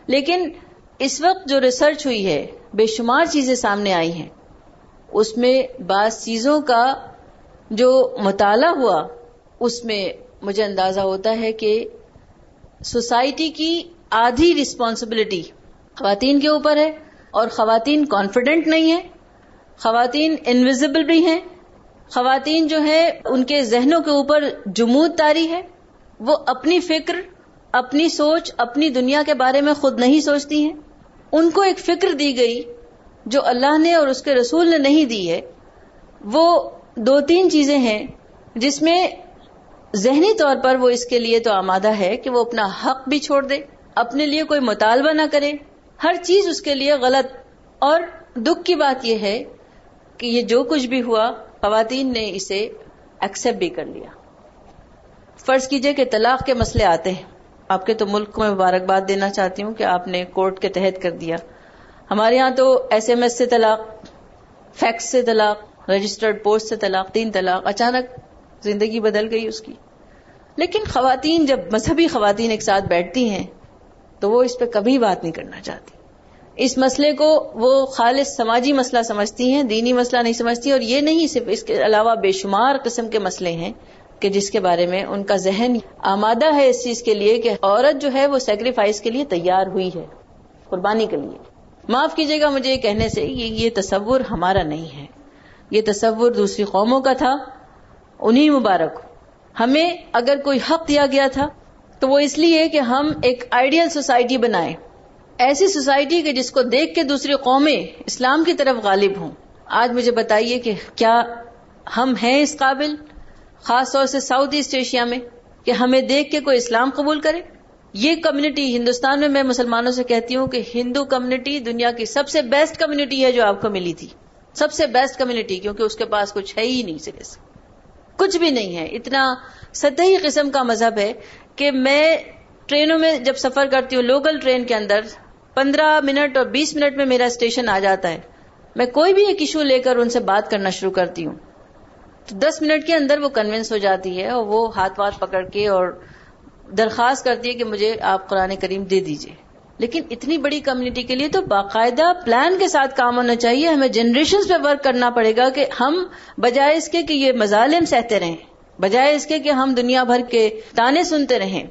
لیکن اس وقت جو ریسرچ ہوئی ہے، بے شمار چیزیں سامنے آئی ہیں۔ اس میں بعض چیزوں کا جو مطالعہ ہوا، اس میں مجھے اندازہ ہوتا ہے کہ سوسائٹی کی آدھی رسپانسبلٹی خواتین کے اوپر ہے اور خواتین کانفیڈنٹ نہیں ہے خواتین انویزبل بھی ہیں۔ خواتین جو ہے ان کے ذہنوں کے اوپر جمود تاری ہے۔ وہ اپنی فکر، اپنی سوچ، اپنی دنیا کے بارے میں خود نہیں سوچتی ہیں۔ ان کو ایک فکر دی گئی جو اللہ نے اور اس کے رسول نے نہیں دی ہے، وہ دو تین چیزیں ہیں جس میں ذہنی طور پر وہ اس کے لیے تو آمادہ ہے کہ وہ اپنا حق بھی چھوڑ دے، اپنے لیے کوئی مطالبہ نہ کرے۔ ہر چیز اس کے لیے غلط۔ اور دکھ کی بات یہ ہے کہ یہ جو کچھ بھی ہوا، خواتین نے اسے ایکسپٹ بھی کر لیا۔ فرض کیجیے کہ طلاق کے مسئلے آتے ہیں۔ آپ کے تو ملک کو میں مبارکباد دینا چاہتی ہوں کہ آپ نے کورٹ کے تحت کر دیا۔ ہمارے ہاں تو ایس ایم ایس سے طلاق، فیکس سے طلاق، رجسٹرڈ پوسٹ سے طلاق، تین طلاق، اچانک زندگی بدل گئی اس کی۔ لیکن خواتین جب مذہبی خواتین ایک ساتھ بیٹھتی ہیں، تو وہ اس پہ کبھی بات نہیں کرنا چاہتی۔ اس مسئلے کو وہ خالص سماجی مسئلہ سمجھتی ہیں، دینی مسئلہ نہیں سمجھتی، اور یہ نہیں صرف اس کے علاوہ بے شمار قسم کے مسئلے ہیں کہ جس کے بارے میں ان کا ذہن آمادہ ہے اس چیز کے لیے کہ عورت جو ہے وہ سیکریفائس کے لیے تیار ہوئی ہے، قربانی کے لیے۔ معاف کیجیے گا مجھے یہ کہنے سے یہ یہ تصور ہمارا نہیں ہے۔ یہ تصور دوسری قوموں کا تھا انہیں مبارک۔ ہمیں اگر کوئی حق دیا گیا تھا، تو وہ اس لیے کہ ہم ایک آئیڈیل سوسائٹی بنائیں۔ ایسی سوسائٹی کے جس کو دیکھ کے دوسری قومیں اسلام کی طرف غالب ہوں۔ آج مجھے بتائیے کہ کیا ہم ہیں اس قابل، خاص طور سے ساؤتھ ایسٹ ایشیا میں، کہ ہمیں دیکھ کے کوئی اسلام قبول کرے؟ یہ کمیونٹی ہندوستان میں میں مسلمانوں سے کہتی ہوں کہ ہندو کمیونٹی دنیا کی سب سے بیسٹ کمیونٹی ہے جو آپ کو ملی تھی۔ سب سے بیسٹ کمیونٹی کیونکہ اس کے پاس کچھ ہے ہی نہیں سرے کچھ بھی نہیں ہے۔ اتنا سطحی قسم کا مذہب ہے کہ میں ٹرینوں میں جب سفر کرتی ہوں لوکل ٹرین کے اندر، پندرہ منٹ اور بیس منٹ میں میرا اسٹیشن آ جاتا ہے۔ میں کوئی بھی ایک ایشو لے کر ان سے بات کرنا شروع کرتی ہوں۔ تو دس منٹ کے اندر وہ کنوینس ہو جاتی ہے اور وہ ہاتھ واتھ پکڑ کے اور درخواست کرتی ہے کہ مجھے آپ قرآن کریم دے دیجیے لیکن اتنی بڑی کمیونٹی کے لیے تو باقاعدہ پلان کے ساتھ کام ہونا چاہیے۔ ہمیں جنریشن پہ ورک کرنا پڑے گا کہ ہم بجائے اس کے کہ یہ مظالم سہتے رہیں، بجائے اس کے کہ ہم دنیا بھر کے تانے سنتے رہیں۔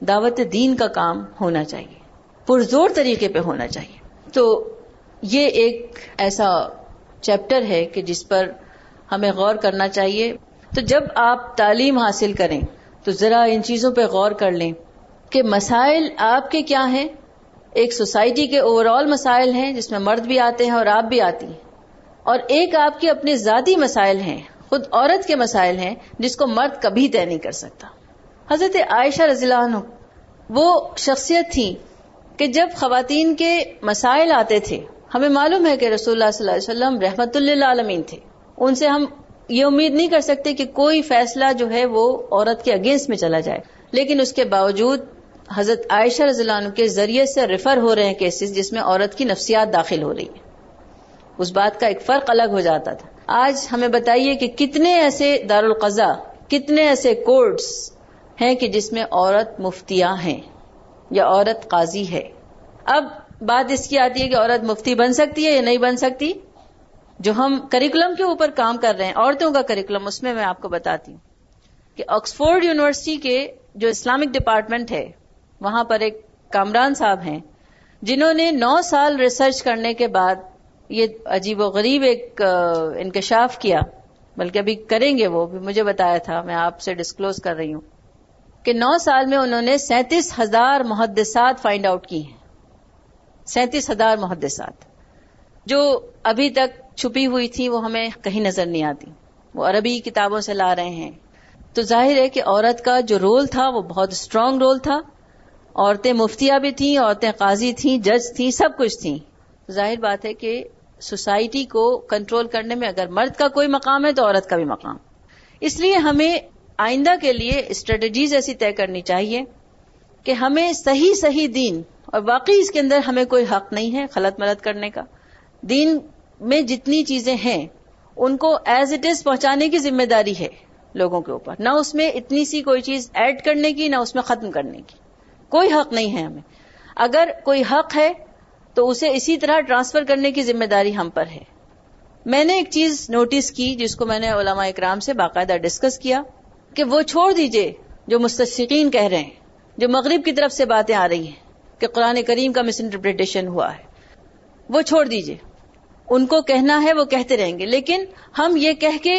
دعوت دین کا کام ہونا چاہیے، پرزور طریقے پہ ہونا چاہیے۔ تو یہ ایک ایسا چیپٹر ہے کہ جس پر ہمیں غور کرنا چاہیے۔ تو جب آپ تعلیم حاصل کریں تو ذرا ان چیزوں پہ غور کر لیں کہ مسائل آپ کے کیا ہیں؟ ایک سوسائٹی کے اوور آل مسائل ہیں جس میں مرد بھی آتے ہیں اور آپ بھی آتی ہیں۔ اور ایک آپ کے اپنے ذاتی مسائل ہیں، خود عورت کے مسائل ہیں جس کو مرد کبھی طے نہیں کر سکتا۔ حضرت عائشہ رضی اللہ عنہ، وہ شخصیت تھی کہ جب خواتین کے مسائل آتے تھے، ہمیں معلوم ہے کہ رسول اللہ صلی اللہ علیہ وسلم رحمت اللہ عالمین تھے۔ ان سے ہم یہ امید نہیں کر سکتے کہ کوئی فیصلہ جو ہے وہ عورت کے اگینسٹ میں چلا جائے۔ لیکن اس کے باوجود حضرت عائشہ رضی اللہ عنہ کے ذریعے سے ریفر ہو رہے ہیں کیسز جس میں عورت کی نفسیات داخل ہو رہی ہے اس بات کا ایک فرق الگ ہو جاتا تھا۔ آج ہمیں بتائیے کہ کتنے ایسے دارالقضا کتنے ایسے کورٹس ہیں کہ جس میں عورت مفتیاں ہیں یا عورت قاضی ہے۔ اب بات اس کی آتی ہے کہ عورت مفتی بن سکتی ہے یا نہیں بن سکتی۔ جو ہم کریکولم کے اوپر کام کر رہے ہیں، عورتوں کا کریکولم اس میں میں آپ کو بتاتی ہوں کہ آکسفورڈ یونیورسٹی کے جو اسلامک ڈپارٹمنٹ ہے، وہاں پر ایک کامران صاحب ہیں، جنہوں نے نو سال ریسرچ کرنے کے بعد یہ عجیب و غریب ایک انکشاف کیا، بلکہ ابھی کریں گے وہ بھی مجھے بتایا تھا، میں آپ سے ڈسکلوز کر رہی ہوں کہ نو سال میں انہوں نے سینتیس ہزار محدثات فائنڈ آؤٹ کی ہیں۔ سینتیس ہزار محدثات۔ جو ابھی تک چھپی ہوئی تھی وہ ہمیں کہیں نظر نہیں آتی۔ وہ عربی کتابوں سے لا رہے ہیں۔ تو ظاہر ہے کہ عورت کا جو رول تھا وہ بہت اسٹرانگ رول تھا۔ عورتیں مفتیاں بھی تھیں، عورتیں قاضی تھیں جج تھیں، سب کچھ تھیں۔ ظاہر بات ہے کہ سوسائٹی کو کنٹرول کرنے میں اگر مرد کا کوئی مقام ہے تو عورت کا بھی مقام۔ اس لیے ہمیں آئندہ کے لیے اسٹریٹجیز ایسی طے کرنی چاہیے کہ ہمیں صحیح صحیح دین اور واقعی اس کے اندر ہمیں کوئی حق نہیں ہے خلط ملت کرنے کا۔ دین میں جتنی چیزیں ہیں، ان کو ایز اٹ از پہنچانے کی ذمہ داری ہے لوگوں کے اوپر۔ نہ اس میں اتنی سی کوئی چیز ایڈ کرنے کی، نہ اس میں ختم کرنے کی۔ کوئی حق نہیں ہے ہمیں۔ اگر کوئی حق ہے، تو اسے اسی طرح ٹرانسفر کرنے کی ذمہ داری ہم پر ہے۔ میں نے ایک چیز نوٹس کی، جس کو میں نے علماء اکرام سے باقاعدہ ڈسکس کیا، کہ وہ چھوڑ دیجیے جو مستشقین کہہ رہے ہیں، جو مغرب کی طرف سے باتیں آ رہی ہیں، کہ قرآن کریم کا مس انٹرپریٹیشن ہوا ہے۔ وہ چھوڑ دیجیے۔ ان کو کہنا ہے وہ کہتے رہیں گے، لیکن ہم یہ کہہ کے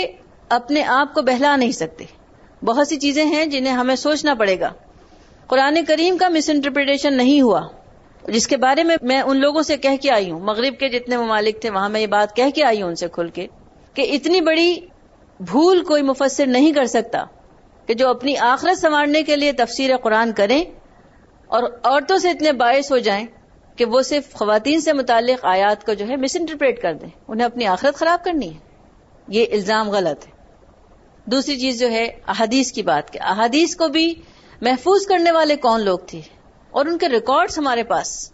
اپنے آپ کو بہلا نہیں سکتے۔ بہت سی چیزیں ہیں جنہیں ہمیں سوچنا پڑے گا۔ قرآن کریم کا مس انٹرپریٹیشن نہیں ہوا، جس کے بارے میں میں ان لوگوں سے کہہ کے آئی ہوں۔ مغرب کے جتنے ممالک تھے، وہاں میں یہ بات کہہ کے آئی ہوں ان سے کھل کے، کہ اتنی بڑی بھول کوئی مفسر نہیں کر سکتا کہ جو اپنی آخرت سنوارنے کے لیے تفسیر قرآن کریں اور عورتوں سے اتنے باعث ہو جائیں کہ وہ صرف خواتین سے متعلق آیات کو جو ہے مس انٹرپریٹ کر دیں۔ انہیں اپنی آخرت خراب کرنی ہے۔ یہ الزام غلط ہے۔ دوسری چیز جو ہے احادیث کی بات کہ احادیث کو بھی محفوظ کرنے والے کون لوگ تھے؟ اور ان کے ریکارڈز ہمارے پاس،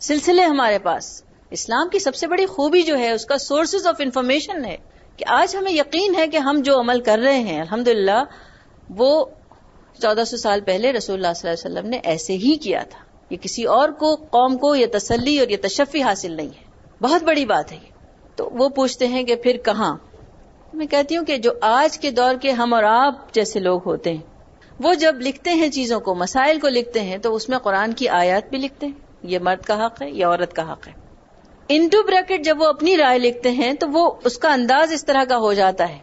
سلسلے ہمارے پاس۔ اسلام کی سب سے بڑی خوبی جو ہے، اس کا سورسز آف انفارمیشن ہے کہ آج ہمیں یقین ہے کہ ہم جو عمل کر رہے ہیں الحمد وہ چودہ سو سال پہلے رسول اللہ صلی اللہ علیہ وسلم نے ایسے ہی کیا تھا۔ یہ کسی اور کو، قوم کو یہ تسلی اور یہ تشفی حاصل نہیں ہے۔ بہت بڑی بات ہے تو وہ پوچھتے ہیں کہ پھر کہاں؟ میں کہتی ہوں کہ جو آج کے دور کے ہم اور آپ جیسے لوگ ہوتے ہیں، وہ جب لکھتے ہیں چیزوں کو، مسائل کو لکھتے ہیں، تو اس میں قرآن کی آیات بھی لکھتے ہیں۔ یہ مرد کا حق ہے یا عورت کا حق ہے۔ انٹو بریکٹ جب وہ اپنی رائے لکھتے ہیں، تو وہ اس کا انداز اس طرح کا ہو جاتا ہے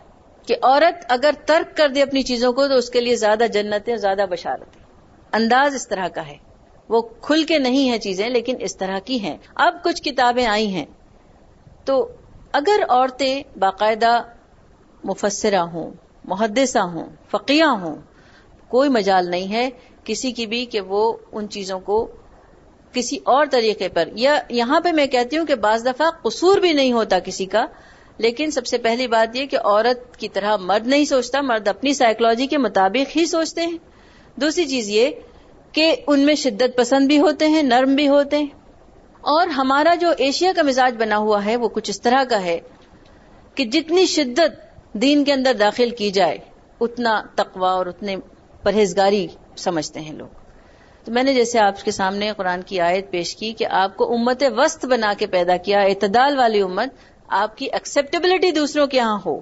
کہ عورت اگر ترک کر دے اپنی چیزوں کو، تو اس کے لیے زیادہ جنت ہے زیادہ بشارت ہے انداز اس طرح کا ہے۔ وہ کھل کے نہیں ہے چیزیں، لیکن اس طرح کی ہیں۔ اب کچھ کتابیں آئی ہیں۔ تو اگر عورتیں باقاعدہ مفسرہ ہوں، محدثہ ہوں، فقیہ ہوں، کوئی مجال نہیں ہے کسی کی بھی کہ وہ ان چیزوں کو کسی اور طریقے پر، یا یہاں پہ میں کہتی ہوں کہ بعض دفعہ قصور بھی نہیں ہوتا کسی کا، لیکن سب سے پہلی بات یہ کہ عورت کی طرح مرد نہیں سوچتا، مرد اپنی سائیکولوجی کے مطابق ہی سوچتے ہیں۔ دوسری چیز یہ کہ ان میں شدت پسند بھی ہوتے ہیں، نرم بھی ہوتے ہیں۔ اور ہمارا جو ایشیا کا مزاج بنا ہوا ہے، وہ کچھ اس طرح کا ہے کہ جتنی شدت دین کے اندر داخل کی جائے، اتنا تقوا اور اتنے پرہیزگاری سمجھتے ہیں لوگ۔ تو میں نے جیسے آپ کے سامنے قرآن کی آیت پیش کی کہ آپ کو امت وسط بنا کے پیدا کیا، اعتدال والی امت، آپ کی ایکسپٹیبلٹی دوسروں کے یہاں ہو،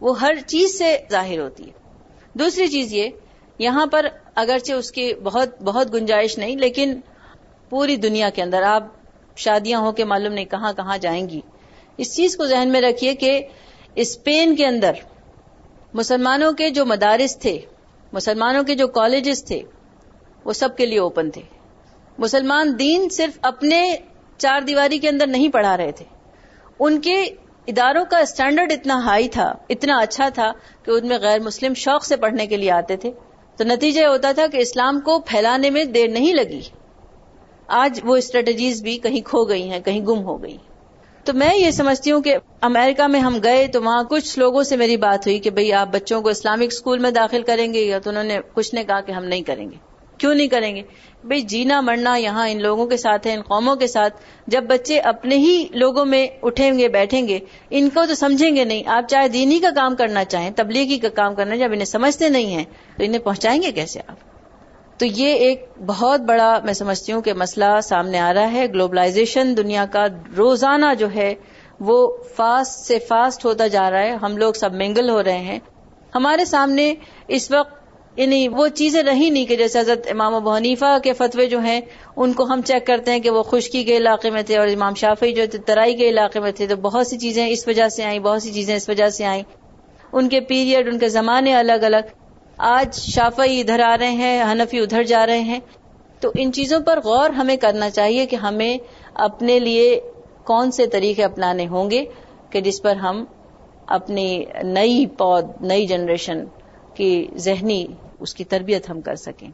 وہ ہر چیز سے ظاہر ہوتی ہے۔ دوسری چیز یہ، یہاں پر اگرچہ اس کی بہت بہت گنجائش نہیں، لیکن پوری دنیا کے اندر، آپ شادیاں ہو کے معلوم نہیں کہاں کہاں جائیں گی۔ اس چیز کو ذہن میں رکھیے کہ اسپین کے اندر مسلمانوں کے جو مدارس تھے، مسلمانوں کے جو کالجز تھے، وہ سب کے لیے اوپن تھے۔ مسلمان دین صرف اپنے چار دیواری کے اندر نہیں پڑھا رہے تھے۔ ان کے اداروں کا اسٹینڈرڈ اتنا ہائی تھا، اتنا اچھا تھا کہ ان میں غیر مسلم شوق سے پڑھنے کے لیے آتے تھے۔ تو نتیجہ یہ ہوتا تھا کہ اسلام کو پھیلانے میں دیر نہیں لگی۔ آج وہ اسٹریٹجیز بھی کہیں کھو گئی ہیں، کہیں گم ہو گئی۔ تو میں یہ سمجھتی ہوں کہ امریکہ میں ہم گئے تو وہاں کچھ لوگوں سے میری بات ہوئی کہ بھئی آپ بچوں کو اسلامک اسکول میں داخل کریں گے یا تو انہوں نے کچھ نے کہا کہ ہم نہیں کریں گے۔ کیوں نہیں کریں گے؟ بھئی جینا مرنا یہاں ان لوگوں کے ساتھ ہے، ان قوموں کے ساتھ۔ جب بچے اپنے ہی لوگوں میں اٹھیں گے، بیٹھیں گے، ان کو تو سمجھیں گے نہیں۔ آپ چاہے دینی کا کام کرنا چاہیں، تبلیغی کا کام کرنا جب انہیں سمجھتے نہیں ہیں، تو انہیں پہنچائیں گے کیسے آپ؟ تو یہ ایک بہت بڑا میں سمجھتی ہوں کہ مسئلہ سامنے آ رہا ہے۔ گلوبلائزیشن دنیا کا روزانہ جو ہے، وہ فاسٹ سے فاسٹ ہوتا جا رہا ہے۔ ہم لوگ سب منگل ہو رہے ہیں۔ ہمارے سامنے اس وقت یعنی وہ چیزیں رہی نہیں کہ جیسے حضرت امام ابو حنیفہ کے فتوے جو ہیں، ان کو ہم چیک کرتے ہیں کہ وہ خشکی کے علاقے میں تھے اور امام شافی جو تھے، ترائی کے علاقے میں تھے، تو بہت سی چیزیں اس وجہ سے آئیں، بہت سی چیزیں اس وجہ سے آئیں۔ ان کے پیریڈ ان کے زمانے الگ الگ۔ آج شافعی ادھر آ رہے ہیں، حنفی ادھر جا رہے ہیں۔ تو ان چیزوں پر غور ہمیں کرنا چاہیے کہ ہمیں اپنے لیے کون سے طریقے اپنانے ہوں گے کہ جس پر ہم اپنی نئی پود، نئی جنریشن کی ذہنی اس کی تربیت ہم کر سکیں۔